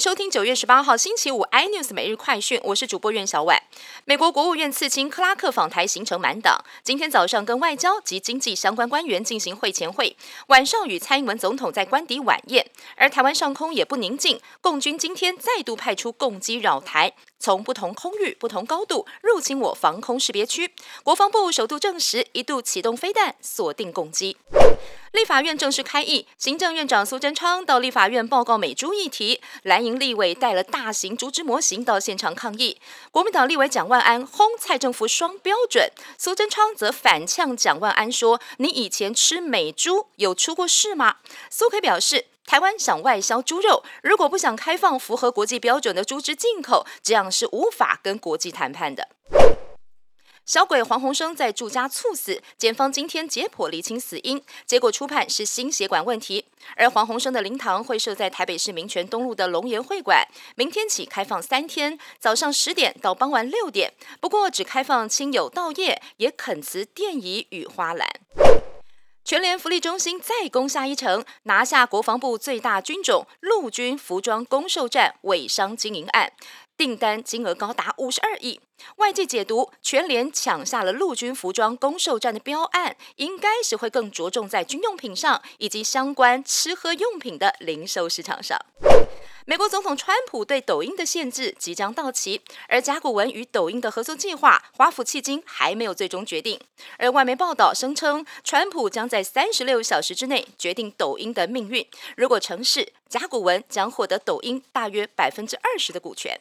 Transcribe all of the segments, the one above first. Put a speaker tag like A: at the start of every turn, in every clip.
A: 收听九月十八号星期五 iNews 每日快讯，我是主播苑小婉。美国国务院次卿克拉克访台行程满档，今天早上跟外交及经济相关官员进行会前会，晚上与蔡英文总统在官邸晚宴。而台湾上空也不宁静，共军今天再度派出共机扰台，从不同空域、不同高度入侵我防空识别区。国防部首度证实，一度启动飞弹锁定共机。立法院正式开议，行政院长苏贞昌到立法院报告美猪议题，蓝营立委带了大型猪只模型到现场抗议。国民党立委蒋万安轰蔡政府双标准，苏贞昌则反呛蒋万安说：“你以前吃美猪有出过事吗？”苏奎表示，台湾想外销猪肉，如果不想开放符合国际标准的猪只进口，这样是无法跟国际谈判的。小鬼黄鸿升在住家猝死，检方今天解剖厘清死因，结果初判是心血管问题。而黄鸿升的灵堂会设在台北市民权东路的龙岩会馆，明天起开放三天，早上十点到傍晚六点，不过只开放亲友到夜，也恳辞电仪与花篮。全联福利中心再攻下一城，拿下国防部最大军种陆军服装公售站伪商经营案。订单金额高达五十二亿，外界解读全联抢下了陆军服装攻售战的标案，应该是会更着重在军用品上，以及相关吃喝用品的零售市场上。美国总统川普对抖音的限制即将到期，而甲骨文与抖音的合作计划，华府迄今还没有最终决定。而外媒报道声称，川普将在三十六小时之内决定抖音的命运。如果成事，甲骨文将获得抖音大约百分之二十的股权。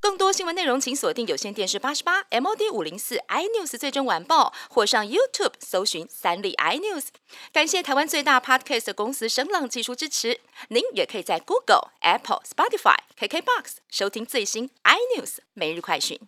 A: 更多新闻内容，请锁定有线电视八十八 MOD 五零四 iNews 最终晚报，或上 YouTube 搜寻三立 iNews。感谢台湾最大 Podcast 公司声浪技术支持。您也可以在 Google、Apple、Spotify、KKBox 收听最新 iNews 每日快讯。